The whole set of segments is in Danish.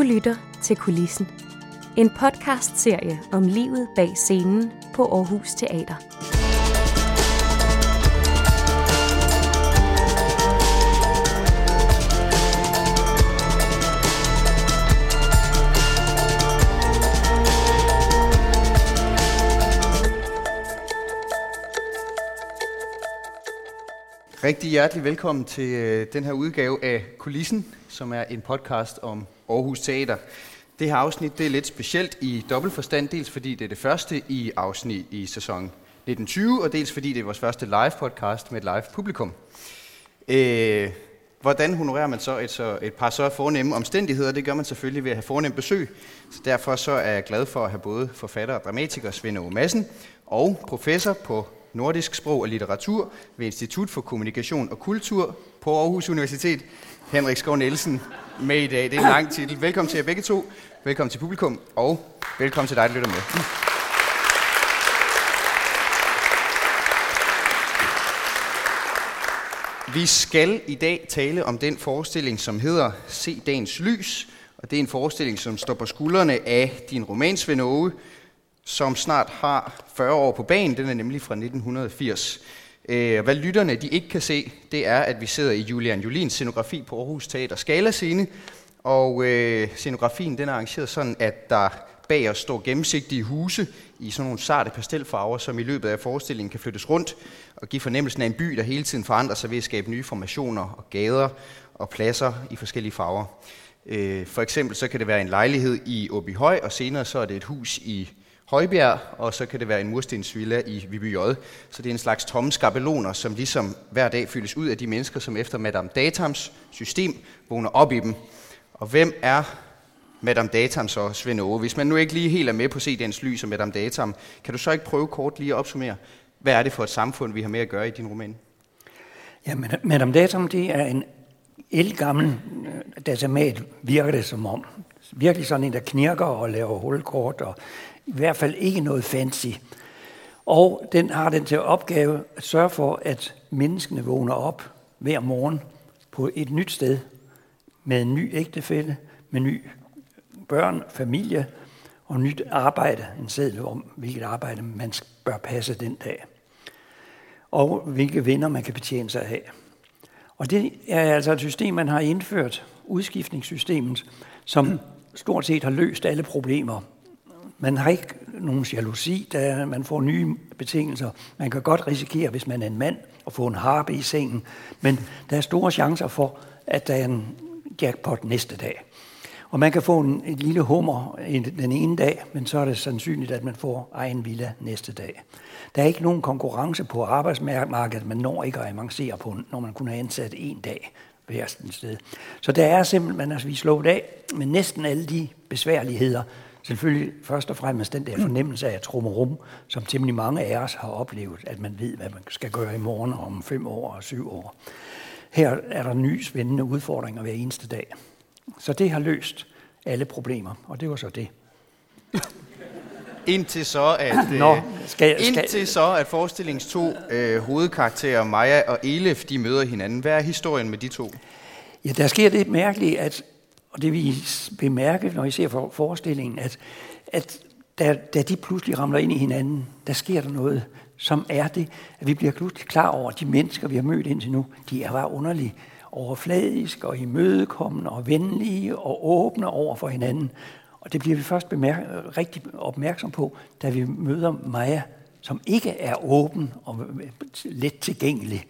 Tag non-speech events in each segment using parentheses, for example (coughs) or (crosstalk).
Du lytter til Kulissen. En podcast-serie om livet bag scenen på Aarhus Teater. Rigtig hjertelig velkommen til øh, den her udgave af Kulissen, som er en podcast om Aarhus Teater. Det her afsnit det er lidt specielt i dobbelt forstand, dels fordi det er det første i afsnit i sæson 1920, og dels fordi det er vores første live podcast med et live publikum. Øh, hvordan honorerer man så et, så et par så fornemme omstændigheder? Det gør man selvfølgelig ved at have fornemme besøg. Så derfor så er jeg glad for at have både forfatter og dramatiker Svend O. Madsen og professor på nordisk sprog og litteratur ved Institut for Kommunikation og Kultur på Aarhus Universitet, Henrik Skov Nielsen, med i dag. Det er en lang titel. Velkommen til jer begge to. Velkommen til publikum, og velkommen til dig, der lytter med. Vi skal i dag tale om den forestilling, som hedder Se dagens lys, og det er en forestilling, som står på skuldrene af din roman, Åge, som snart har 40 år på banen. Den er nemlig fra 1980. Øh, hvad lytterne de ikke kan se, det er, at vi sidder i Julian Julins scenografi på Aarhus Teater Skala Scene, og øh, scenografien den er arrangeret sådan, at der bag os står gennemsigtige huse i sådan nogle sarte pastelfarver, som i løbet af forestillingen kan flyttes rundt og give fornemmelsen af en by, der hele tiden forandrer sig ved at skabe nye formationer og gader og pladser i forskellige farver. Øh, for eksempel så kan det være en lejlighed i Åbyhøj, og senere så er det et hus i Højbjerg, og så kan det være en murstensvilla i Viby J. Så det er en slags tomme skabeloner, som ligesom hver dag fyldes ud af de mennesker, som efter Madame Datams system vågner op i dem. Og hvem er Madame Datam så, Svend Aage? Hvis man nu ikke lige helt er med på CD'ens lys og Madame Datam, kan du så ikke prøve kort lige at opsummere, hvad er det for et samfund, vi har med at gøre i din roman? Ja, Madame Datam, det er en elgammel øh, datamat, virker det som om. Virkelig sådan en, der knirker og laver hulkort og i hvert fald ikke noget fancy. Og den har den til opgave at sørge for, at menneskene vågner op hver morgen på et nyt sted med en ny ægtefælle, med ny børn, familie og nyt arbejde, en seddel om, hvilket arbejde man bør passe den dag. Og hvilke venner man kan betjene sig af. Og det er altså et system, man har indført, udskiftningssystemet, som stort set har løst alle problemer man har ikke nogen jalousi, da man får nye betingelser. Man kan godt risikere, hvis man er en mand, at få en harpe i sengen, men der er store chancer for, at der er en jackpot næste dag. Og man kan få en, en lille hummer den ene dag, men så er det sandsynligt, at man får egen villa næste dag. Der er ikke nogen konkurrence på arbejdsmarkedet, man når ikke at avancere på, når man kun har ansat en dag hver sted. Så der er simpelthen, altså vi slået af med næsten alle de besværligheder, Selvfølgelig først og fremmest den der fornemmelse af trummerum, som temmelig mange af os har oplevet, at man ved, hvad man skal gøre i morgen om fem år og syv år. Her er der nye spændende udfordringer hver eneste dag. Så det har løst alle problemer, og det var så det. Indtil så, at, (clears throat) Nå, øh, skal, skal, indtil så, at forestillingens to øh, hovedkarakterer, Maja og Elif, de møder hinanden. Hvad er historien med de to? Ja, der sker det mærkeligt, at og det vi bemærke, når I ser for forestillingen, at, at da, da de pludselig ramler ind i hinanden, der sker der noget, som er det, at vi bliver pludselig klar over, at de mennesker, vi har mødt indtil nu, de er bare underlige, overfladiske og imødekommende og venlige og åbne over for hinanden. Og det bliver vi først bemærke, rigtig opmærksom på, da vi møder Maja, som ikke er åben og øh, let tilgængelig.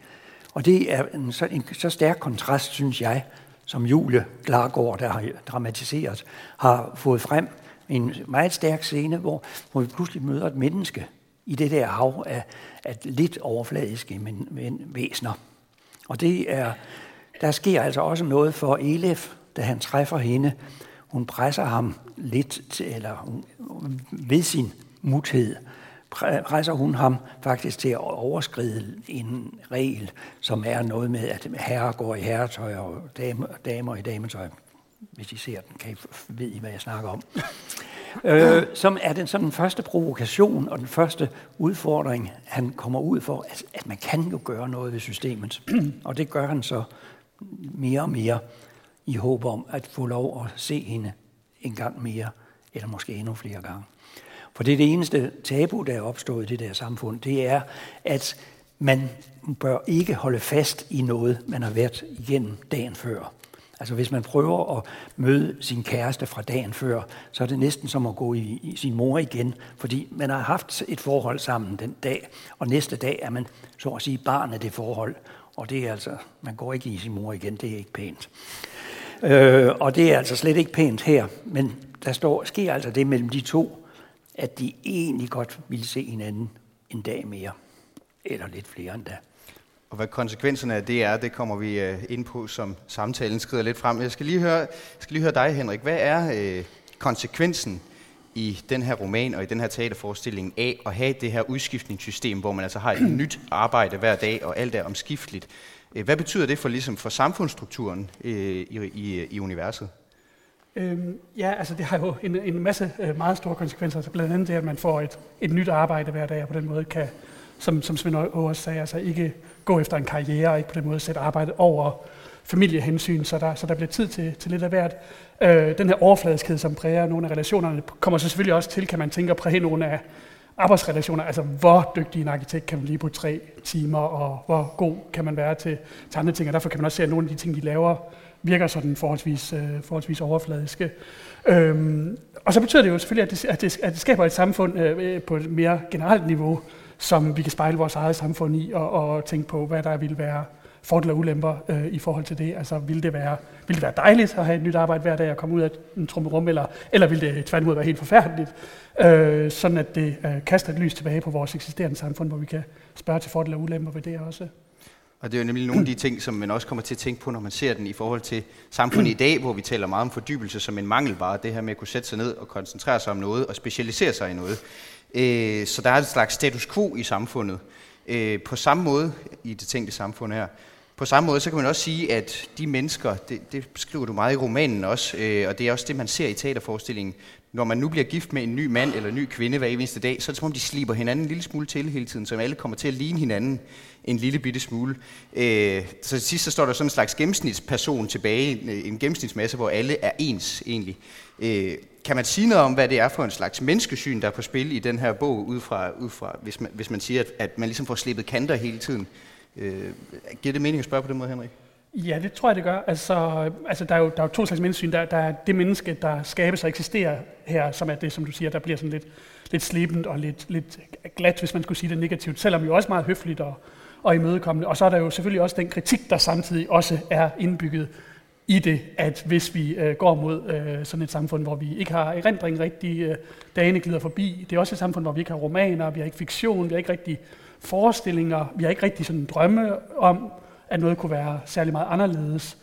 Og det er en så, en så stærk kontrast, synes jeg, som Julie Klargaard, der har dramatiseret, har fået frem. En meget stærk scene, hvor, hvor vi pludselig møder et menneske i det der hav af, af lidt overfladiske men, men væsner. Og det er, der sker altså også noget for Elef, da han træffer hende. Hun presser ham lidt, til, eller ved sin muthed, presser hun ham faktisk til at overskride en regel, som er noget med, at herrer går i herretøj og damer, damer i dametøj. Hvis I ser den, kan I ved I, hvad jeg snakker om. øh, som er den, som den første provokation og den første udfordring, han kommer ud for, at, at man kan jo gøre noget ved systemet. og det gør han så mere og mere i håb om at få lov at se hende en gang mere, eller måske endnu flere gange. For det er det eneste tabu, der er opstået i det der samfund, det er, at man bør ikke holde fast i noget, man har været igennem dagen før. Altså hvis man prøver at møde sin kæreste fra dagen før, så er det næsten som at gå i, i sin mor igen, fordi man har haft et forhold sammen den dag, og næste dag er man så at sige barn af det forhold, og det er altså, man går ikke i sin mor igen, det er ikke pænt. Øh, og det er altså slet ikke pænt her, men der står, sker altså det mellem de to, at de egentlig godt ville se hinanden en dag mere, eller lidt flere end da. Og hvad konsekvenserne af det er, det kommer vi øh, ind på, som samtalen skrider lidt frem. Jeg skal lige høre, jeg skal lige høre dig, Henrik. Hvad er øh, konsekvensen i den her roman og i den her teaterforestilling af at have det her udskiftningssystem, hvor man altså har et nyt arbejde hver dag, og alt er omskifteligt. Øh, hvad betyder det for, ligesom for samfundsstrukturen øh, i, i, i universet? Øhm, ja, altså det har jo en, en masse øh, meget store konsekvenser. Altså blandt andet det, at man får et, et nyt arbejde hver dag, og på den måde kan, som, som Svend Aarhus sagde, altså ikke gå efter en karriere, og ikke på den måde sætte arbejdet over familiehensyn, så der, så der bliver tid til, til lidt af hvert. Øh, den her overfladiskhed, som præger nogle af relationerne, kommer så selvfølgelig også til, kan man tænke, at præge nogle af arbejdsrelationer. Altså, hvor dygtig en arkitekt kan man lige på tre timer, og hvor god kan man være til, til andre ting. Og derfor kan man også se, at nogle af de ting, de laver, virker sådan forholdsvis, øh, forholdsvis overfladiske. Øhm, og så betyder det jo selvfølgelig, at det, at det, at det skaber et samfund øh, øh på et mere generelt niveau, som vi kan spejle vores eget samfund i, og, og tænke på, hvad der vil være fordele og ulemper øh, i forhold til det. Altså, ville det, være, ville det være dejligt at have et nyt arbejde hver dag og komme ud af en trummerum, eller, eller ville det tværtimod være helt forfærdeligt? Øh, sådan at det øh, kaster et lys tilbage på vores eksisterende samfund, hvor vi kan spørge til fordele og ulemper ved det også. Og det er jo nemlig nogle af de ting, som man også kommer til at tænke på, når man ser den i forhold til samfundet i dag, hvor vi taler meget om fordybelse som en mangelvare. Det her med at kunne sætte sig ned og koncentrere sig om noget og specialisere sig i noget. Øh, så der er et slags status quo i samfundet. Øh, på samme måde i det tænkte samfund her. På samme måde så kan man også sige, at de mennesker, det, det beskriver du meget i romanen også, øh, og det er også det, man ser i teaterforestillingen, når man nu bliver gift med en ny mand eller en ny kvinde hver eneste dag, så er det som om, de sliber hinanden en lille smule til hele tiden, så alle kommer til at ligne hinanden en lille bitte smule. Øh, så til sidst så står der sådan en slags gennemsnitsperson tilbage, øh, en gennemsnitsmasse, hvor alle er ens egentlig. Øh, kan man sige noget om, hvad det er for en slags menneskesyn, der er på spil i den her bog, ud fra, ud fra hvis, man, hvis man siger, at, at man ligesom får slippet kanter hele tiden? Øh, giver det mening at spørge på den måde, Henrik? Ja, det tror jeg, det gør. Altså, altså der, er jo, der er jo to slags menneskesyn. Der, der er det menneske, der skabes og eksisterer her, som er det, som du siger, der bliver sådan lidt, lidt slibent og lidt, lidt glat, hvis man skulle sige det negativt, selvom jo også meget høfligt og, og imødekommende. Og så er der jo selvfølgelig også den kritik, der samtidig også er indbygget i det, at hvis vi øh, går mod øh, sådan et samfund, hvor vi ikke har erindring rigtig, øh, dagene glider forbi, det er også et samfund, hvor vi ikke har romaner, vi har ikke fiktion, vi har ikke rigtig forestillinger, vi har ikke rigtig sådan drømme om, at noget kunne være særlig meget anderledes.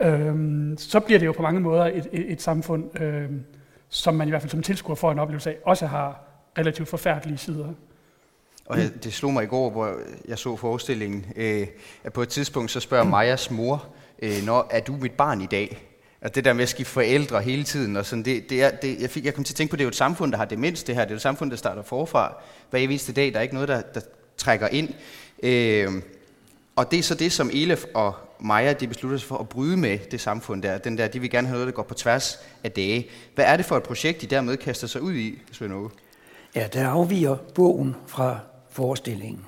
Øhm, så bliver det jo på mange måder et, et, et samfund, øhm, som man i hvert fald som tilskuer får en oplevelse af, også har relativt forfærdelige sider. Og det slog mig i går, hvor jeg så forestillingen, øh, at på et tidspunkt så spørger Majas mor, øh, når er du mit barn i dag? Og det der med at skifte forældre hele tiden, og sådan, det, det er, det, jeg, fik, jeg kom til at tænke på, det er jo et samfund, der har demens, det her. Det er et samfund, der starter forfra hver eneste dag. Der er ikke noget, der, der trækker ind. Øh, og det er så det, som Elef og Maja de beslutter sig for at bryde med det samfund der. Den der, de vil gerne have noget, der går på tværs af dage. Hvad er det for et projekt, de dermed kaster sig ud i, Svend Ove? Ja, der afviger bogen fra forestillingen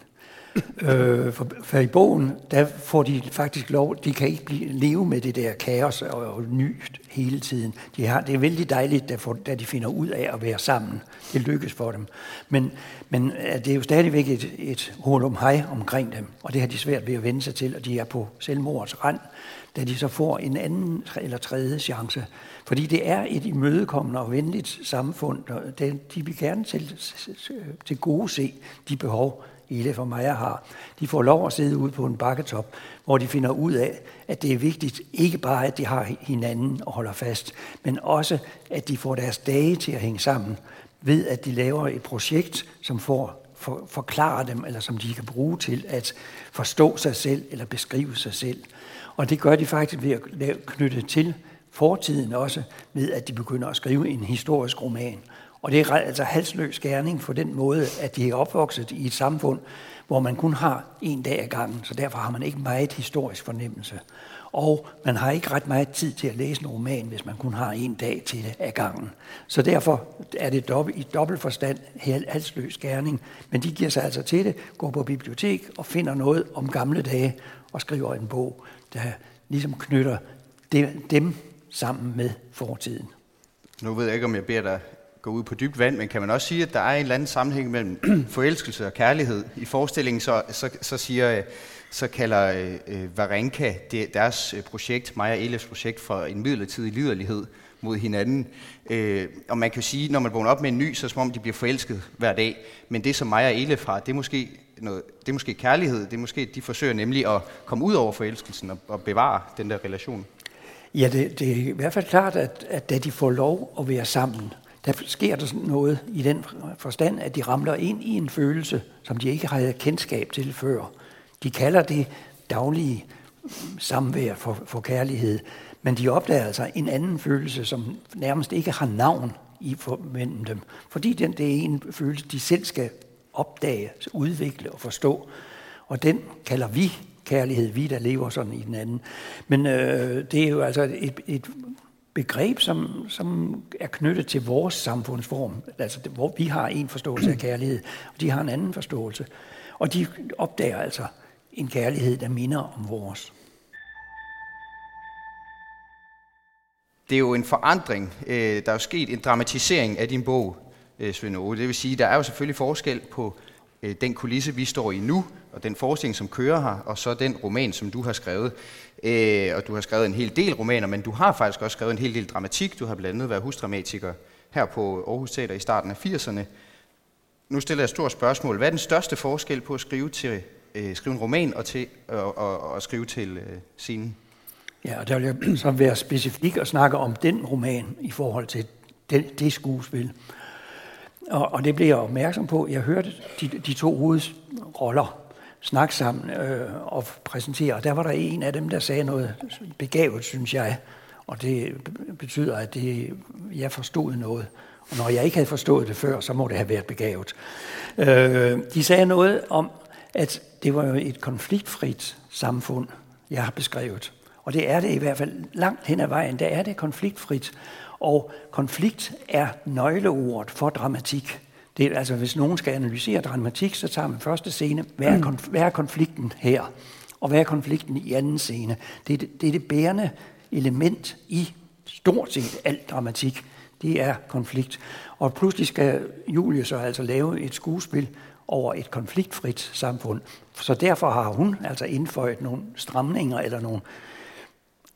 øh, for, for i bogen, der får de faktisk lov, de kan ikke blive, leve med det der kaos og, og nyt hele tiden. De har, det er vældig dejligt, da, for, da de finder ud af at være sammen. Det lykkes for dem. Men, men øh, det er jo stadigvæk et, et om hej omkring dem, og det har de svært ved at vende sig til, og de er på selvmordets rand, da de så får en anden eller tredje chance. Fordi det er et imødekommende og venligt samfund, og de vil gerne til, til gode se de behov, Ile og Maja har. De får lov at sidde ude på en bakketop, hvor de finder ud af, at det er vigtigt ikke bare, at de har hinanden og holder fast, men også, at de får deres dage til at hænge sammen, ved at de laver et projekt, som får for, forklare dem, eller som de kan bruge til at forstå sig selv eller beskrive sig selv. Og det gør de faktisk ved at knytte til fortiden også, ved at de begynder at skrive en historisk roman. Og det er altså halsløs gerning på den måde, at de er opvokset i et samfund, hvor man kun har en dag ad gangen, så derfor har man ikke meget historisk fornemmelse. og man har ikke ret meget tid til at læse en roman, hvis man kun har en dag til det ad gangen. Så derfor er det dobbelt, i dobbelt forstand halsløs gerning, men de giver sig altså til det, går på bibliotek og finder noget om gamle dage og skriver en bog, der ligesom knytter dem sammen med fortiden. Nu ved jeg ikke, om jeg beder dig gå ud på dybt vand, men kan man også sige, at der er en eller anden sammenhæng mellem (clears throat) forelskelse og kærlighed? I forestillingen så, så, så siger øh, så kalder øh, øh Varenka det, deres øh, projekt, Maja Elefs projekt, for en midlertidig liderlighed mod hinanden. Øh, og man kan sige, når man vågner op med en ny, så er det som om, de bliver forelsket hver dag. Men det, som Maja og Elef har, det er måske, noget, det er måske kærlighed. Det er måske, de forsøger nemlig at komme ud over forelskelsen og, og bevare den der relation. Ja, det, det er i hvert fald klart, at, at da de får lov at være sammen, der sker der noget i den forstand, at de ramler ind i en følelse, som de ikke havde kendskab til før. De kalder det daglige samvær for, for kærlighed, men de opdager altså en anden følelse, som nærmest ikke har navn i for, mellem dem, fordi den, det er en følelse, de selv skal opdage, udvikle og forstå. Og den kalder vi kærlighed, vi der lever sådan i den anden. Men øh, det er jo altså et, et begreb, som, som er knyttet til vores samfundsform, altså hvor vi har en forståelse af kærlighed, og de har en anden forståelse. Og de opdager altså en kærlighed, der minder om vores. Det er jo en forandring. Øh, der er jo sket en dramatisering af din bog, øh, Svend Det vil sige, der er jo selvfølgelig forskel på øh, den kulisse, vi står i nu, og den forskning, som kører her, og så den roman, som du har skrevet. Øh, og du har skrevet en hel del romaner, men du har faktisk også skrevet en hel del dramatik. Du har blandt andet været husdramatiker her på Aarhus Teater i starten af 80'erne. Nu stiller jeg et stort spørgsmål. Hvad er den største forskel på at skrive til øh, skrive en roman og til og, og, og skrive til øh, scenen. Ja, og der vil jeg så være specifik og snakke om den roman i forhold til det, det skuespil. Og, og det blev jeg opmærksom på. Jeg hørte de, de to hovedroller snakke sammen øh, og præsentere. Og der var der en af dem, der sagde noget begavet, synes jeg. Og det betyder, at det, jeg forstod noget. Og når jeg ikke havde forstået det før, så må det have været begavet. Øh, de sagde noget om, at det var jo et konfliktfrit samfund, jeg har beskrevet. Og det er det i hvert fald langt hen ad vejen, der er det konfliktfrit. Og konflikt er nøgleordet for dramatik. Det er, altså, hvis nogen skal analysere dramatik, så tager man første scene, hvad er, konf- hvad er konflikten her? Og hvad er konflikten i anden scene? Det er det, det er det bærende element i stort set alt dramatik. Det er konflikt. Og pludselig skal Julie så altså lave et skuespil, over et konfliktfrit samfund. Så derfor har hun altså indføjet nogle stramninger eller nogle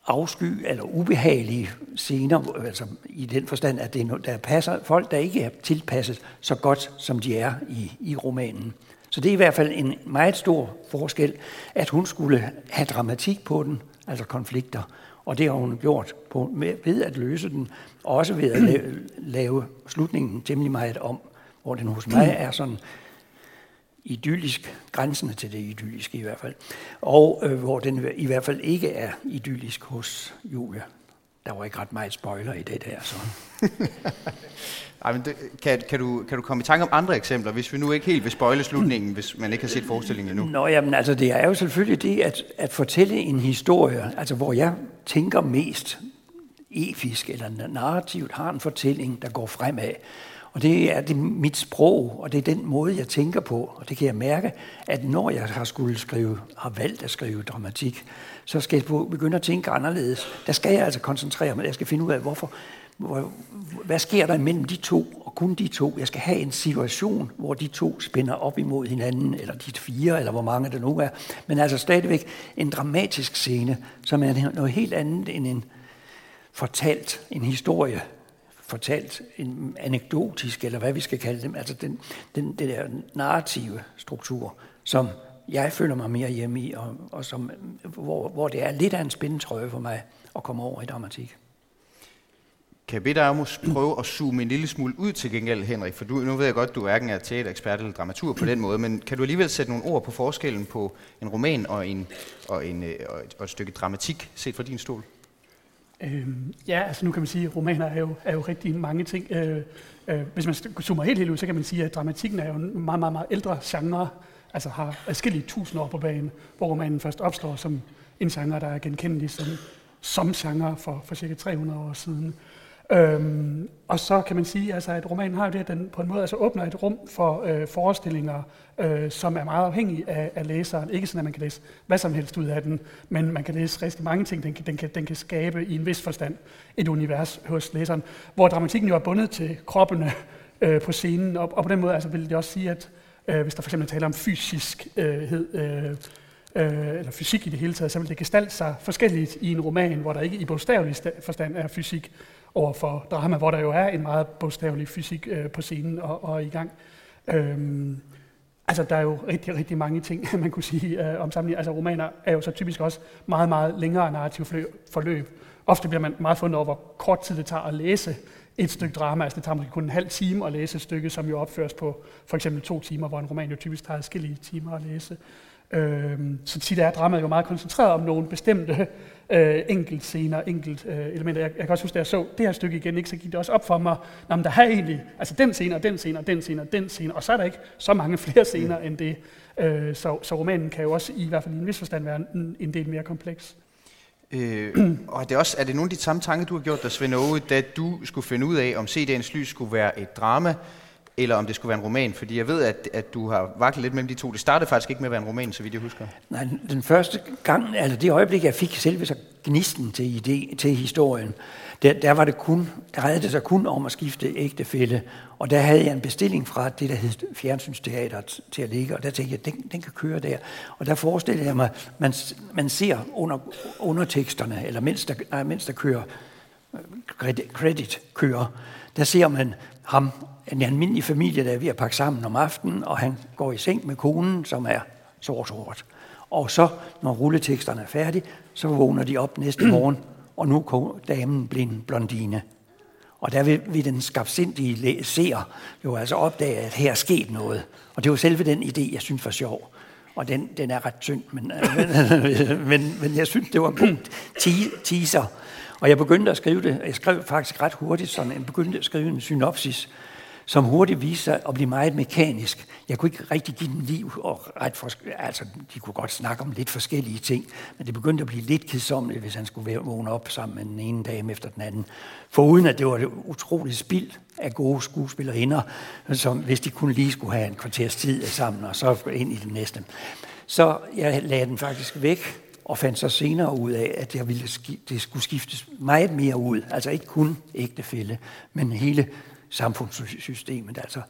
afsky eller ubehagelige scener, altså i den forstand, at det er, der passer folk, der ikke er tilpasset så godt, som de er i, i romanen. Så det er i hvert fald en meget stor forskel, at hun skulle have dramatik på den, altså konflikter. Og det har hun gjort på, med, ved at løse den, og også ved at lave, lave slutningen temmelig meget om, hvor den hos mig er sådan idyllisk, grænsende til det idylliske i hvert fald, og øh, hvor den i hvert fald ikke er idyllisk hos Julia. Der var ikke ret meget spoiler i det der. Så. (laughs) Ej, men det, kan, kan, du, kan du komme i tanke om andre eksempler, hvis vi nu ikke helt vil spoile slutningen, hvis man ikke har set forestillingen endnu? Nå, jamen, altså, det er jo selvfølgelig det at, at fortælle en historie, altså hvor jeg tænker mest efisk eller narrativt, har en fortælling, der går fremad. Og det er det mit sprog, og det er den måde, jeg tænker på. Og det kan jeg mærke, at når jeg har skulle skrive, har valgt at skrive dramatik, så skal jeg begynde at tænke anderledes. Der skal jeg altså koncentrere mig. Jeg skal finde ud af, hvorfor, hvor, hvad sker der imellem de to, og kun de to. Jeg skal have en situation, hvor de to spænder op imod hinanden, eller de fire, eller hvor mange det nu er. Men altså stadigvæk en dramatisk scene, som er noget helt andet end en fortalt, en historie, fortalt en anekdotisk, eller hvad vi skal kalde dem, altså den, den, den der narrative struktur, som jeg føler mig mere hjemme i, og, og som, hvor, hvor det er lidt af en spændetrøje for mig at komme over i dramatik. Kan jeg bede dig om at prøve at zoome en lille smule ud til gengæld, Henrik? For du, nu ved jeg godt, at du hverken er teaterekspert eller dramatur på den måde, men kan du alligevel sætte nogle ord på forskellen på en roman og, en, og, en, øh, og, et, og et stykke dramatik, set fra din stol? Øhm, ja, altså nu kan man sige, at romaner er jo, er jo rigtig mange ting. Øh, øh, hvis man zoomer helt helt ud, så kan man sige, at dramatikken er jo en meget, meget, meget ældre genre, altså har adskillige tusind år på banen, hvor romanen først opstår som en genre, der er genkendelig som, som genre for, for cirka 300 år siden. Øhm, og så kan man sige, altså, at romanen har jo det, at den på en måde altså, åbner et rum for øh, forestillinger, øh, som er meget afhængige af, af læseren. Ikke sådan, at man kan læse hvad som helst ud af den, men man kan læse rigtig mange ting, den kan, den, kan, den kan skabe i en vis forstand et univers hos læseren, hvor dramatikken jo er bundet til kroppene øh, på scenen, og, og på den måde altså, vil det også sige, at øh, hvis der for eksempel taler om fysiskhed, øh, øh øh, eller fysik i det hele taget, så vil det gestalte sig forskelligt i en roman, hvor der ikke i bogstavelig forstand er fysik, over for drama, hvor der jo er en meget bogstavelig fysik øh, på scenen og, og i gang. Øhm, altså, der er jo rigtig, rigtig mange ting, (laughs) man kunne sige øh, om sammenligning. Altså, romaner er jo så typisk også meget, meget længere narrativ forløb. Ofte bliver man meget fundet over, hvor kort tid det tager at læse et stykke drama. Altså, det tager måske kun en halv time at læse et stykke, som jo opføres på for eksempel to timer, hvor en roman jo typisk tager forskellige timer at læse. Øh, så tit er dramaet jo meget koncentreret om nogle bestemte øh, enkelt scener, enkelt øh, elementer. Jeg, jeg kan også huske, da jeg så det her stykke igen, ikke, så gik det også op for mig, at der er egentlig altså den scene, og den scene, og den scene, og den scene, og så er der ikke så mange (laughs) flere scener mm. end det. Øh, så, så romanen kan jo også i hvert fald i en vis forstand være en, en del mere kompleks. Øh, og er det, også, er det nogle af de samme tanker, du har gjort dig, Svend Aage, da du skulle finde ud af, om CD'ens lys skulle være et drama, eller om det skulle være en roman, fordi jeg ved, at, at du har vaklet lidt mellem de to. Det startede faktisk ikke med at være en roman, så vidt jeg husker. Nej, den første gang, altså det øjeblik, jeg fik selve så gnisten til, idé, til historien, der, der, var det kun, der havde det sig kun om at skifte ægtefælde, og der havde jeg en bestilling fra det, der hed Fjernsynsteateret til at ligge, og der tænkte jeg, den, den kan køre der. Og der forestillede jeg mig, man, man ser under, underteksterne, eller mens der, nej, mens der kører, øh, credit, credit kører, der ser man ham en almindelig familie, der er ved at pakke sammen om aftenen, og han går i seng med konen, som er sort sort. Og så, når rulleteksterne er færdige, så vågner de op næste (clears throat) morgen, og nu er damen blind blondine. Og der vil, vil den skabsindige seer jo altså opdage, at her er sket noget. Og det var selve den idé, jeg synes var sjov. Og den, den er ret tynd, men, (laughs) men, men, men jeg synes, det var en god teaser. Og jeg begyndte at skrive det. Jeg skrev faktisk ret hurtigt sådan. Jeg begyndte at skrive en synopsis, som hurtigt viste sig at blive meget mekanisk. Jeg kunne ikke rigtig give den liv, og ret for, altså, de kunne godt snakke om lidt forskellige ting, men det begyndte at blive lidt kedsommeligt, hvis han skulle vågne op sammen med den ene dame efter den anden. Foruden at det var et utroligt spild af gode skuespillerinder, som hvis de kun lige skulle have en kvarters tid sammen, og så ind i det næste. Så jeg lagde den faktisk væk, og fandt så senere ud af, at jeg ville, det skulle skiftes meget mere ud. Altså ikke kun ægtefælde, men hele samfundssystemet. Altså,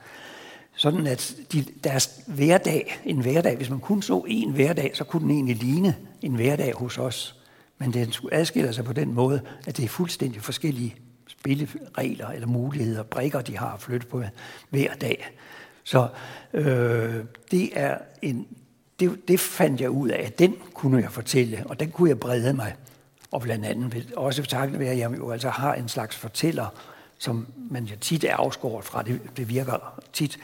sådan at de, deres hverdag, en hverdag, hvis man kun så en hverdag, så kunne den egentlig ligne en hverdag hos os. Men den adskiller sig på den måde, at det er fuldstændig forskellige spilleregler eller muligheder, brikker, de har at flytte på hver dag. Så øh, det er en, det, det fandt jeg ud af, at den kunne jeg fortælle, og den kunne jeg brede mig. Og blandt andet også takket være, at jeg jo altså har en slags fortæller, som man jo tit er afskåret fra. Det, det virker tit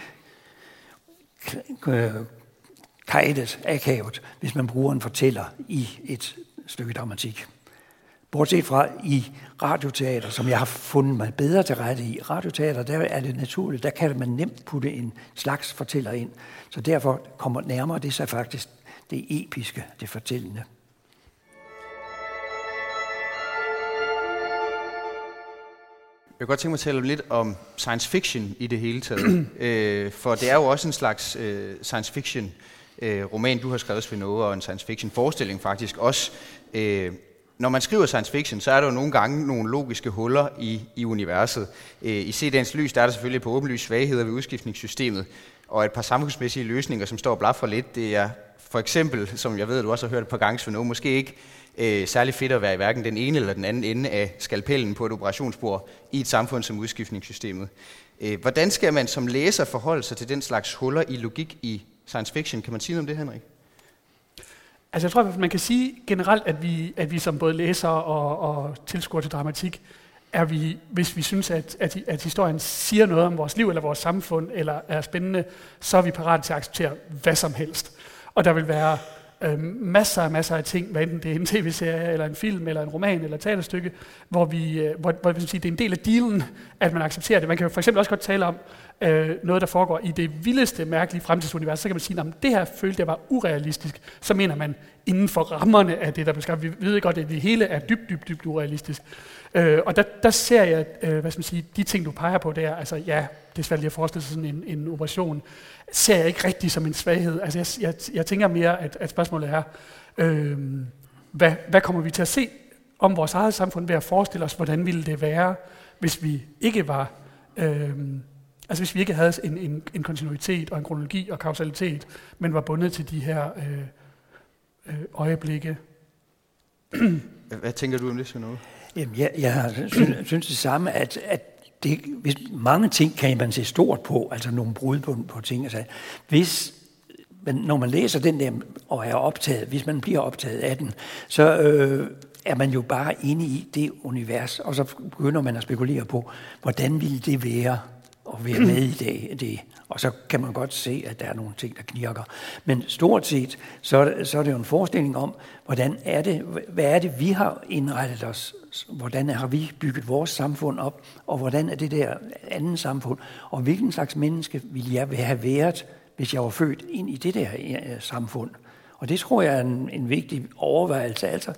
øh, kajtet, akavet, hvis man bruger en fortæller i et stykke dramatik. Bortset fra i radioteater, som jeg har fundet mig bedre til rette i. Radioteater, der er det naturligt, der kan man nemt putte en slags fortæller ind. Så derfor kommer nærmere det sig faktisk det episke, det fortællende. Jeg kunne godt tænke mig at tale lidt om science fiction i det hele taget. (clears throat) øh, for det er jo også en slags øh, science fiction øh, roman, du har skrevet, Svend og en science fiction forestilling faktisk også. Øh, når man skriver science fiction, så er der jo nogle gange nogle logiske huller i, i universet. Øh, I C-dagens lys, der er der selvfølgelig på åbenlyse svagheder ved udskiftningssystemet, og et par samfundsmæssige løsninger, som står blaf for lidt. Det er for eksempel, som jeg ved, du også har hørt et par gange, Svend måske ikke øh, særlig fedt at være i hverken den ene eller den anden ende af skalpellen på et operationsbord i et samfund som udskiftningssystemet. Øh, hvordan skal man som læser forholde sig til den slags huller i logik i science fiction? Kan man sige noget om det, Henrik? Altså jeg tror, at man kan sige generelt, at vi, at vi som både læser og, og tilskuer til dramatik, er vi, hvis vi synes, at, at, at historien siger noget om vores liv eller vores samfund, eller er spændende, så er vi parat til at acceptere hvad som helst. Og der vil være øh, masser og masser af ting, hvad enten det er en tv-serie, eller en film, eller en roman, eller et teaterstykke, hvor, vi, øh, hvor, hvor sige, det er en del af dealen, at man accepterer det. Man kan jo for eksempel også godt tale om øh, noget, der foregår i det vildeste, mærkelige fremtidsunivers. Så kan man sige, at det her følte jeg var urealistisk. Så mener man inden for rammerne af det, der bliver skabt. Vi ved godt, at det hele er dybt, dybt, dybt urealistisk. Øh, og der, der ser jeg, øh, hvad skal man sige, de ting, du peger på der, altså ja, det er svært lige at forestille sig sådan en, en operation, ser jeg ikke rigtig som en svaghed. Altså jeg, jeg, jeg tænker mere, at, at spørgsmålet er, øh, hvad, hvad kommer vi til at se om vores eget samfund ved at forestille os, hvordan ville det være, hvis vi ikke var, øh, altså hvis vi ikke havde en, en, en kontinuitet og en kronologi og kausalitet, men var bundet til de her øh, øh, øjeblikke. Hvad tænker du om det, Svend Jamen, jeg, jeg synes, synes det samme, at, at det, hvis, mange ting kan man se stort på, altså nogle brud på, på ting. Altså, hvis, men når man læser den der og er optaget, hvis man bliver optaget af den, så øh, er man jo bare inde i det univers, og så begynder man at spekulere på, hvordan ville det være og være med i det, det. Og så kan man godt se, at der er nogle ting, der knirker. Men stort set, så er, det, så er det jo en forestilling om, hvordan er det, hvad er det, vi har indrettet os, hvordan har vi bygget vores samfund op, og hvordan er det der andet samfund, og hvilken slags menneske ville jeg have været, hvis jeg var født ind i det der eh, samfund. Og det tror jeg er en, en vigtig overvejelse, altså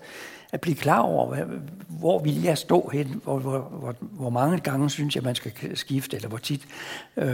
at blive klar over, hvor vil jeg stå hen, hvor, hvor, hvor, hvor mange gange synes jeg, man skal skifte, eller hvor tit øh,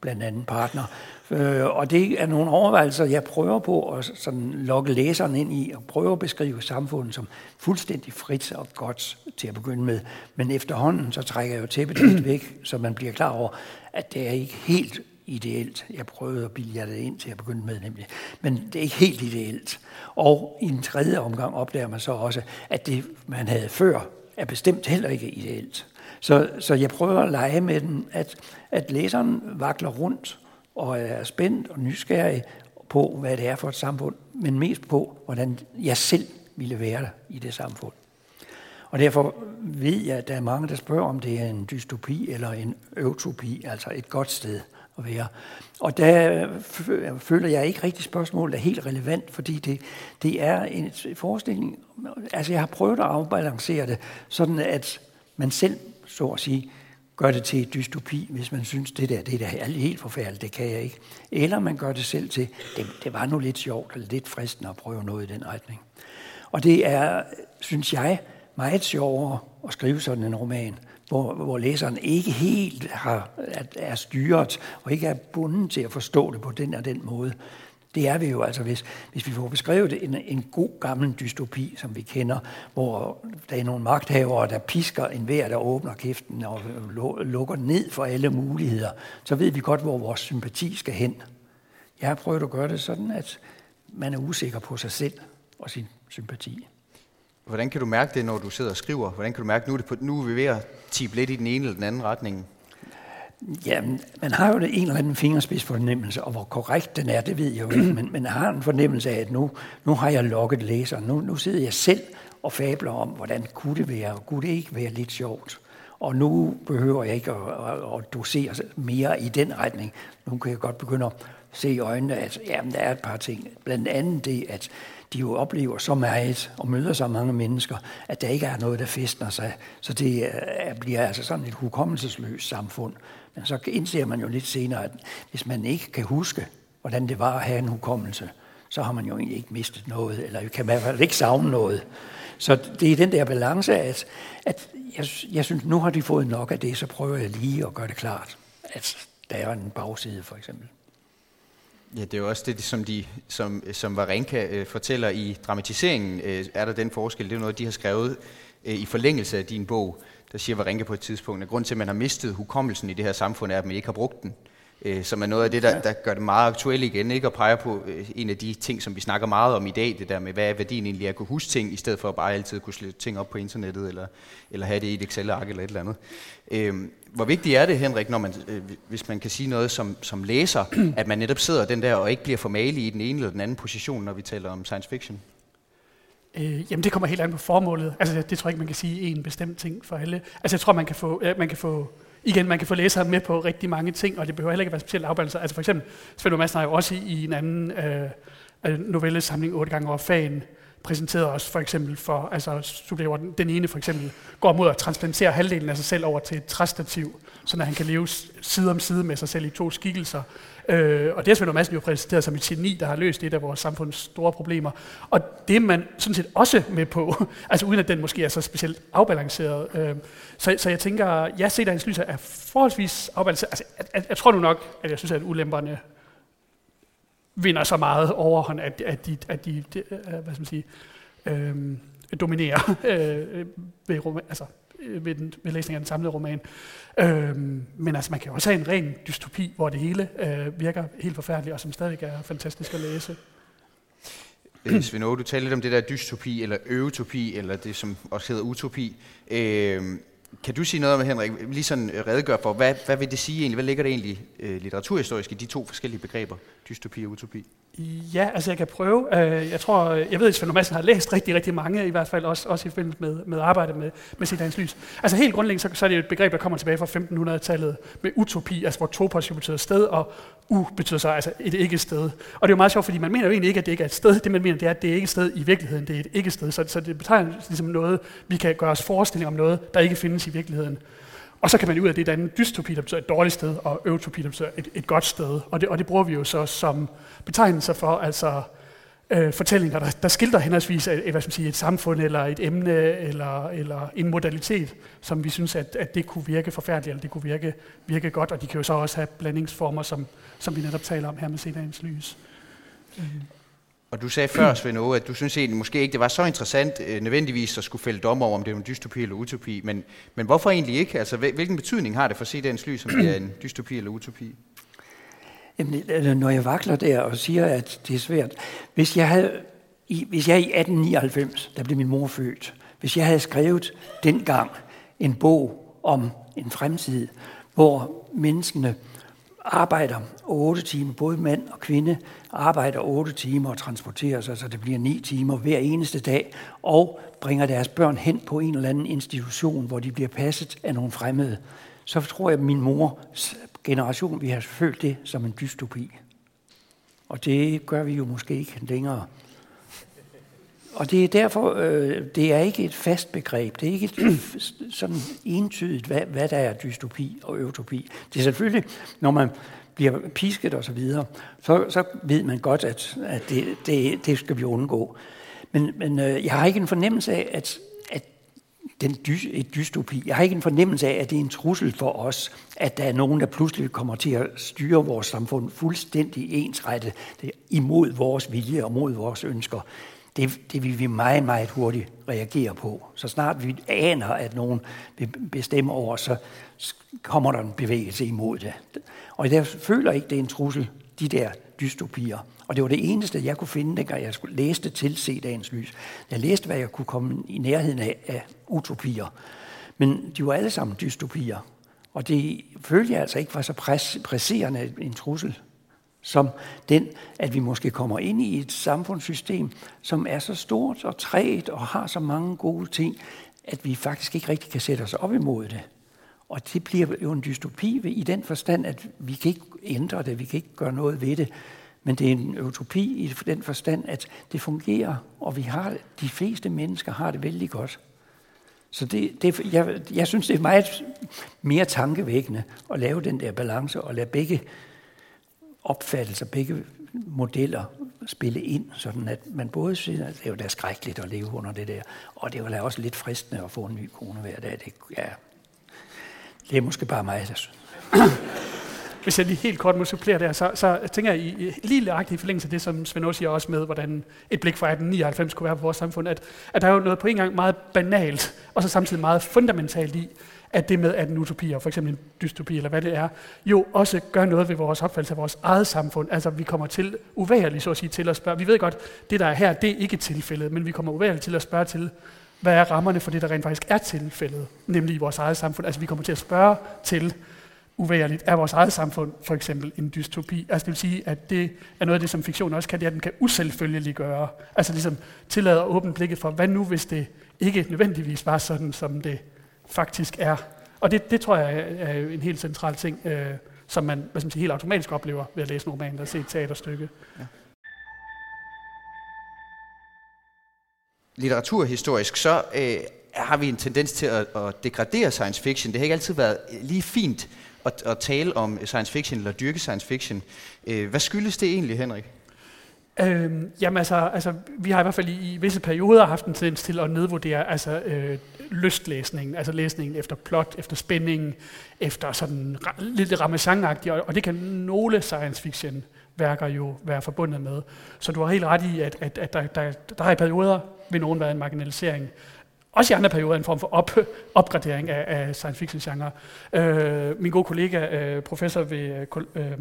blandt andet partner. Øh, og det er nogle overvejelser, jeg prøver på at sådan lokke læseren ind i, og prøve at beskrive samfundet som fuldstændig frit og godt til at begynde med. Men efterhånden, så trækker jeg jo tæppet lidt væk, så man bliver klar over, at det er ikke helt ideelt. Jeg prøvede at bilde jer det ind til at begynde med, nemlig. Men det er ikke helt ideelt. Og i en tredje omgang opdager man så også, at det, man havde før, er bestemt heller ikke ideelt. Så, så jeg prøver at lege med den, at, at læseren vakler rundt og er spændt og nysgerrig på, hvad det er for et samfund, men mest på, hvordan jeg selv ville være i det samfund. Og derfor ved jeg, at der er mange, der spørger, om det er en dystopi eller en utopi, altså et godt sted at være. Og der føler jeg ikke rigtig spørgsmålet er helt relevant, fordi det, det er en forestilling, altså jeg har prøvet at afbalancere det, sådan at man selv, så at sige, gør det til et dystopi, hvis man synes, det der, det der er helt forfærdeligt, det kan jeg ikke. Eller man gør det selv til, det, det var nu lidt sjovt, eller lidt fristende at prøve noget i den retning. Og det er, synes jeg, meget sjovere at skrive sådan en roman, hvor, hvor læseren ikke helt har, er, er styret og ikke er bundet til at forstå det på den og den måde. Det er vi jo altså, hvis, hvis vi får beskrevet en, en god gammel dystopi, som vi kender, hvor der er nogle magthavere, der pisker en hver, der åbner kæften og øh, lukker ned for alle muligheder, så ved vi godt, hvor vores sympati skal hen. Jeg har prøvet at gøre det sådan, at man er usikker på sig selv og sin sympati. Hvordan kan du mærke det, når du sidder og skriver? Hvordan kan du mærke, at nu er, det på, nu er vi ved at tippe lidt i den ene eller den anden retning? Ja, man har jo en eller anden fingerspids fornemmelse, og hvor korrekt den er, det ved jeg jo ikke, men man har en fornemmelse af, at nu, nu har jeg lukket læseren. Nu, nu sidder jeg selv og fabler om, hvordan kunne det være, og kunne det ikke være lidt sjovt. Og nu behøver jeg ikke at, at, at dosere mere i den retning. Nu kan jeg godt begynde at se i øjnene, at jamen, der er et par ting. Blandt andet det, at de jo oplever så meget og møder så mange mennesker, at der ikke er noget, der festner sig. Så det øh, bliver altså sådan et hukommelsesløst samfund. Men så indser man jo lidt senere, at hvis man ikke kan huske, hvordan det var at have en hukommelse, så har man jo egentlig ikke mistet noget, eller kan man i hvert fald ikke savne noget. Så det er den der balance, at, at jeg, jeg synes, nu har de fået nok af det, så prøver jeg lige at gøre det klart, at der er en bagside for eksempel. Ja, det er jo også det, som, de, som, som Varenka øh, fortæller i dramatiseringen, øh, er der den forskel. Det er noget, de har skrevet øh, i forlængelse af din bog. Der siger Varenka på et tidspunkt, at grund til, at man har mistet hukommelsen i det her samfund, er, at man ikke har brugt den. Øh, som er noget af det, der, der gør det meget aktuelt igen, ikke? og peger på øh, en af de ting, som vi snakker meget om i dag, det der med, hvad er værdien egentlig af at kunne huske ting, i stedet for at bare altid kunne slå ting op på internettet, eller, eller have det i et Excel-ark eller et eller andet. Øh, hvor vigtigt er det, Henrik, når man, øh, hvis man kan sige noget som, som læser, (clears throat) at man netop sidder den der og ikke bliver for malig i den ene eller den anden position, når vi taler om science fiction? Øh, jamen det kommer helt an på formålet. Altså det, tror jeg ikke, man kan sige en bestemt ting for alle. Altså jeg tror, man kan få, man kan få igen, man kan få læsere med på rigtig mange ting, og det behøver heller ikke være specielt afbalancer. Altså for eksempel, Svend Madsen har jo også i, i en anden øh, novellesamling, 8 gange over fagen, præsenterede os for eksempel for, altså hvor den ene for eksempel går mod at transplantere halvdelen af sig selv over til et træstativ, så han kan leve side om side med sig selv i to skikkelser. Øh, og det er Svend Madsen jo præsenteret som et geni, der har løst et af vores samfunds store problemer. Og det er man sådan set også med på, (laughs) altså uden at den måske er så specielt afbalanceret. Øh, så, så jeg tænker, ja, se hans lys er forholdsvis afbalanceret. Altså, jeg, jeg, jeg tror nu nok, at jeg synes, at ulemperne vinder så meget overhånd, at, at de, at de, de øh, hvad skal man sige, øh, dominerer øh, ved, altså, øh, ved, den, ved læsningen af den samlede roman. Øh, men altså, man kan jo også have en ren dystopi, hvor det hele øh, virker helt forfærdeligt, og som stadig er fantastisk at læse. Øh, Svend du talte lidt om det der dystopi, eller øutopi, eller det, som også hedder utopi. Øh, kan du sige noget om, Henrik, lige sådan øh, redegør for, hvad, hvad vil det sige egentlig? Hvad ligger det egentlig øh, litteraturhistorisk i de to forskellige begreber, dystopi og utopi? Ja, altså jeg kan prøve. Øh, jeg tror, jeg ved, at Svend Madsen har læst rigtig, rigtig mange, i hvert fald også, også i forbindelse med, med arbejde med, med sit lys. Altså helt grundlæggende, så, så er det et begreb, der kommer tilbage fra 1500-tallet med utopi, altså hvor topos betyder sted, og u betyder så altså et ikke-sted. Og det er jo meget sjovt, fordi man mener jo egentlig ikke, at det ikke er et sted. Det man mener, det er, at det er ikke et sted i virkeligheden, det er et ikke-sted. Så, så det betegner ligesom noget, vi kan gøre os forestilling om noget, der ikke findes i virkeligheden. Og så kan man ud af det danne dystopi, der betyder et dårligt sted, og eutopi, der betyder et, et godt sted. Og det, og det bruger vi jo så som betegnelser for, altså øh, fortællinger, der, der skildrer henholdsvis et, hvad skal man sige, et samfund, eller et emne, eller, eller en modalitet, som vi synes, at, at det kunne virke forfærdeligt, eller det kunne virke, virke godt. Og de kan jo så også have blandingsformer, som, som vi netop taler om her med Sedagens lys. Mm. Og du sagde før, Svend Åge, at du synes egentlig måske ikke, det var så interessant øh, nødvendigvis at skulle fælde dom over, om det er en dystopi eller utopi. Men, men hvorfor egentlig ikke? Altså, hvilken betydning har det for at se dagens lys, om det er en dystopi eller utopi? Jamen, altså, når jeg vakler der og siger, at det er svært. Hvis jeg havde, i, hvis jeg i 1899, der blev min mor født, hvis jeg havde skrevet dengang en bog om en fremtid, hvor menneskene arbejder 8 timer, både mand og kvinde arbejder 8 timer og transporterer sig, så det bliver 9 timer hver eneste dag, og bringer deres børn hen på en eller anden institution, hvor de bliver passet af nogle fremmede, så tror jeg, at min mors generation vi har følt det som en dystopi. Og det gør vi jo måske ikke længere. Og det er derfor, øh, det er ikke et fast begreb. Det er ikke et, (clears throat) sådan entydigt, hvad, hvad der er dystopi og utopi. Det er selvfølgelig, når man bliver pisket og så videre, så, så ved man godt, at, at det, det, det skal vi undgå. Men, men øh, jeg har ikke en fornemmelse af, at, at den dy, et dystopi, jeg har ikke en fornemmelse af, at det er en trussel for os, at der er nogen, der pludselig kommer til at styre vores samfund fuldstændig ensrettet imod vores vilje og mod vores ønsker det, det vil vi meget, meget hurtigt reagere på. Så snart vi aner, at nogen vil bestemme over, så kommer der en bevægelse imod det. Og jeg føler ikke, det er en trussel, de der dystopier. Og det var det eneste, jeg kunne finde, dengang jeg skulle læste til Se dagens lys. Jeg læste, hvad jeg kunne komme i nærheden af, af utopier. Men de var alle sammen dystopier. Og det følte jeg altså ikke var så presserende en trussel som den, at vi måske kommer ind i et samfundssystem, som er så stort og træt og har så mange gode ting, at vi faktisk ikke rigtig kan sætte os op imod det. Og det bliver jo en dystopi i den forstand, at vi kan ikke ændre det, vi kan ikke gøre noget ved det. Men det er en utopi i den forstand, at det fungerer, og vi har, de fleste mennesker har det vældig godt. Så det, det, jeg, jeg synes, det er meget mere tankevækkende at lave den der balance og lade begge opfattelser, begge modeller spille ind, sådan at man både siger, at det er jo da skrækkeligt at leve under det der, og det er jo også lidt fristende at få en ny kone hver dag. Det, ja, det er måske bare mig, der synes. (coughs) Hvis jeg lige helt kort må supplere der, så, så tænker jeg i, lige lagt i forlængelse af det, som Svend siger også med, hvordan et blik fra 1899 kunne være på vores samfund, at, at der er jo noget på en gang meget banalt, og så samtidig meget fundamentalt i, at det med, at en utopi, og for eksempel en dystopi, eller hvad det er, jo også gør noget ved vores opfattelse af vores eget samfund. Altså, vi kommer til uværligt, så at sige, til at spørge. Vi ved godt, det der er her, det er ikke tilfældet, men vi kommer uværligt til at spørge til, hvad er rammerne for det, der rent faktisk er tilfældet, nemlig i vores eget samfund. Altså, vi kommer til at spørge til, uværligt, er vores eget samfund for eksempel en dystopi? Altså det vil sige, at det er noget af det, som fiktion også kan, det er, at den kan uselvfølgelig gøre. Altså ligesom tillade at åbne blikket for, hvad nu, hvis det ikke nødvendigvis var sådan, som det faktisk er. Og det, det tror jeg er en helt central ting, øh, som man hvad skal man sige, helt automatisk oplever ved at læse en roman eller se et teaterstykke. Ja. litteraturhistorisk, så øh, har vi en tendens til at, at degradere science fiction. Det har ikke altid været øh, lige fint at, at tale om science fiction eller dyrke science fiction. Øh, hvad skyldes det egentlig, Henrik? Øhm, jamen altså, altså, vi har i hvert fald i, i visse perioder haft en tendens til at nedvurdere altså, øh, lystlæsningen, altså læsningen efter plot, efter spænding, efter sådan lidt ramachan og, og det kan nogle science fiction værker jo være forbundet med. Så du har helt ret i, at, at, at der, der, der har i perioder ved nogen været en marginalisering også i andre perioder en form for op, opgradering af, af science fiction genre. Øh, min gode kollega, øh, professor ved øh, øh, øh,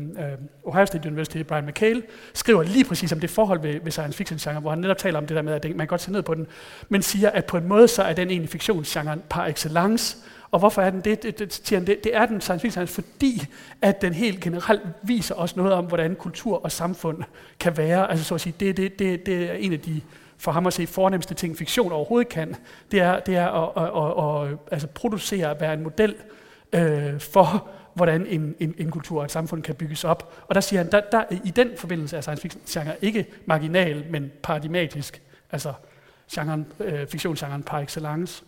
Ohio State University, Brian McHale, skriver lige præcis om det forhold ved, ved science fiction genre, hvor han netop taler om det der med, at man kan godt se ned på den, men siger, at på en måde så er den egentlig fiktionsgenren par excellence, og hvorfor er den det? Det, det, siger han, det, det er den science fiction, fordi at den helt generelt viser os noget om, hvordan kultur og samfund kan være. Altså så at sige, det, det, det, det er en af de for ham at se fornemmeste ting, fiktion overhovedet kan, det er, det er at, at, at, at altså producere, at være en model øh, for, hvordan en, en, en kultur og et samfund kan bygges op. Og der siger han, der, der, i den forbindelse er science fiction genre ikke marginal, men paradigmatisk. Altså genren, øh, fiktionsgenren par excellence.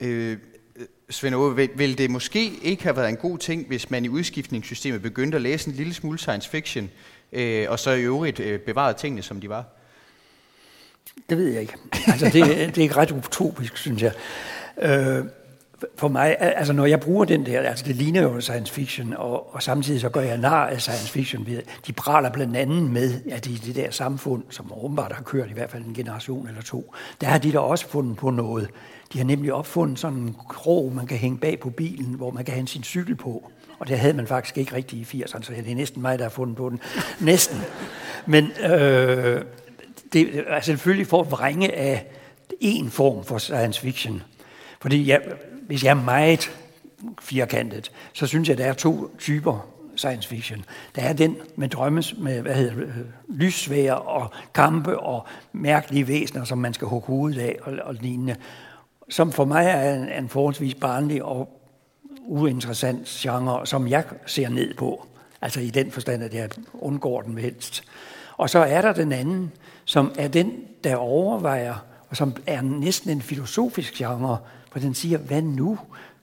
Øh, Svend Ove, vil, vil det måske ikke have været en god ting, hvis man i udskiftningssystemet begyndte at læse en lille smule science fiction, øh, og så i øvrigt øh, bevarede tingene, som de var? Det ved jeg ikke. Altså, det, det er ikke ret utopisk, synes jeg. Øh, for mig, altså når jeg bruger den der, altså det ligner jo science fiction, og, og samtidig så gør jeg nar af science fiction. De praler blandt andet med, at i det der samfund, som åbenbart har kørt i hvert fald en generation eller to, der har de da også fundet på noget. De har nemlig opfundet sådan en krog, man kan hænge bag på bilen, hvor man kan have sin cykel på. Og det havde man faktisk ikke rigtig i 80'erne, så det er næsten mig, der har fundet på den. Næsten. Men øh, det er selvfølgelig for at vrænge af en form for science fiction. Fordi jeg, hvis jeg er meget firkantet, så synes jeg, at der er to typer science fiction. Der er den med drømmes, med hvad hedder øh, lyssvære og kampe og mærkelige væsener, som man skal hugge hovedet af og, og lignende. Som for mig er en, en forholdsvis barnlig og uinteressant genre, som jeg ser ned på. Altså i den forstand, at jeg undgår den helst. Og så er der den anden, som er den, der overvejer, og som er næsten en filosofisk genre, for den siger, hvad nu,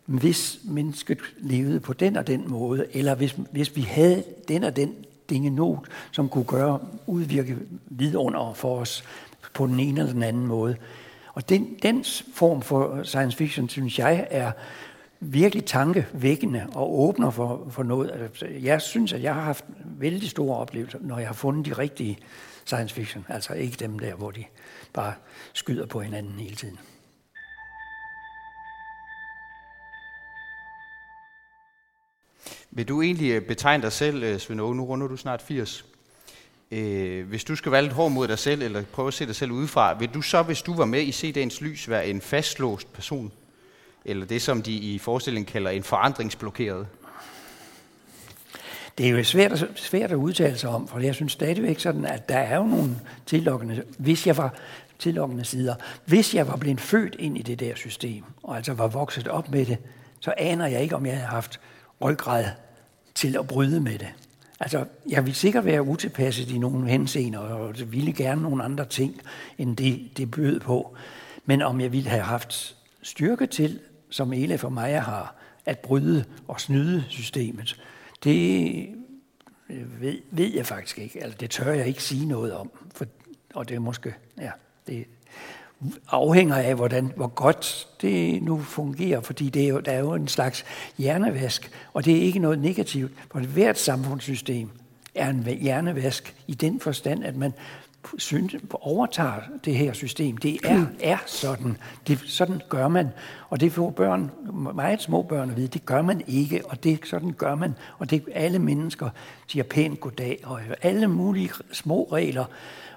hvis mennesket levede på den og den måde, eller hvis, hvis vi havde den og den dingenot, som kunne gøre, udvirke vidunder for os på den ene eller den anden måde. Og den, den form for science fiction, synes jeg, er virkelig tankevækkende og åbner for, for noget. Altså, jeg synes, at jeg har haft vældig store oplevelser, når jeg har fundet de rigtige science fiction. Altså ikke dem der, hvor de bare skyder på hinanden hele tiden. Vil du egentlig øh, betegne dig selv, øh, Svend Nu runder du snart 80. Øh, hvis du skal være lidt hård mod dig selv, eller prøve at se dig selv udefra, vil du så, hvis du var med i CD'ens lys, være en fastlåst person? Eller det, som de i forestillingen kalder en forandringsblokeret? Det er jo svært, at, svært at udtale sig om, for jeg synes stadigvæk sådan, at der er jo nogle tillokkende, hvis jeg var tillokkende sider, hvis jeg var blevet født ind i det der system, og altså var vokset op med det, så aner jeg ikke, om jeg havde haft ryggrad til at bryde med det. Altså, jeg vil sikkert være utilpasset i nogle henseender, og ville gerne nogle andre ting, end det, det bød på. Men om jeg ville have haft styrke til, som Ele for mig har, at bryde og snyde systemet, det øh, ved, ved jeg faktisk ikke. Altså, det tør jeg ikke sige noget om. For, og det er måske, ja, det afhænger af, hvordan, hvor godt det nu fungerer, fordi det er jo, der er jo en slags hjernevask, og det er ikke noget negativt, for hvert samfundssystem er en hjernevask i den forstand, at man synes, overtager det her system. Det er, er sådan. Det, sådan gør man. Og det får børn, meget små børn at vide, det gør man ikke, og det, sådan gør man. Og det alle mennesker siger pænt goddag, og alle mulige små regler.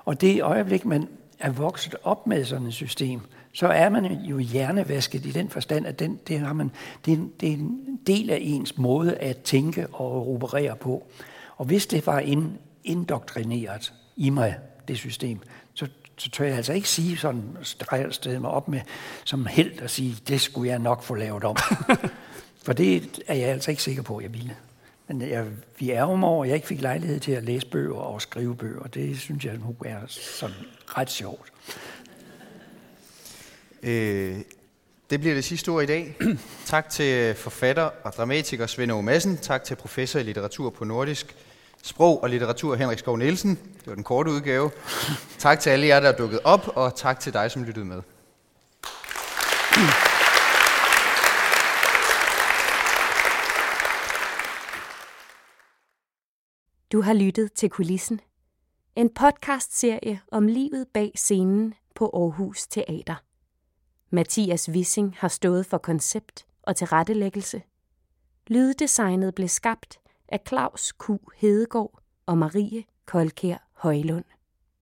Og det øjeblik, man er vokset op med sådan et system, så er man jo hjernevasket i den forstand, at den, det, har man, det, er en, det er en del af ens måde at tænke og operere på. Og hvis det var ind, indoktrineret i mig det system, så, så tør jeg altså ikke sige sådan, stede mig op med som held og sige, det skulle jeg nok få lavet om. (laughs) For det er jeg altså ikke sikker på, at jeg ville. Men jeg, vi er om over, at jeg ikke fik lejlighed til at læse bøger og skrive bøger. Det synes jeg nu er sådan ret sjovt. Øh, det bliver det sidste ord i dag. (clears throat) tak til forfatter og dramatiker Svend O. Madsen. Tak til professor i litteratur på nordisk sprog og litteratur Henrik Skov Nielsen. Det var den korte udgave. Tak til alle jer, der er dukket op, og tak til dig, som lyttede med. Du har lyttet til Kulissen. En podcastserie om livet bag scenen på Aarhus Teater. Mathias Wissing har stået for koncept og tilrettelæggelse. Lyddesignet blev skabt af Claus Q. Hedegaard og Marie Kolkær Højlund.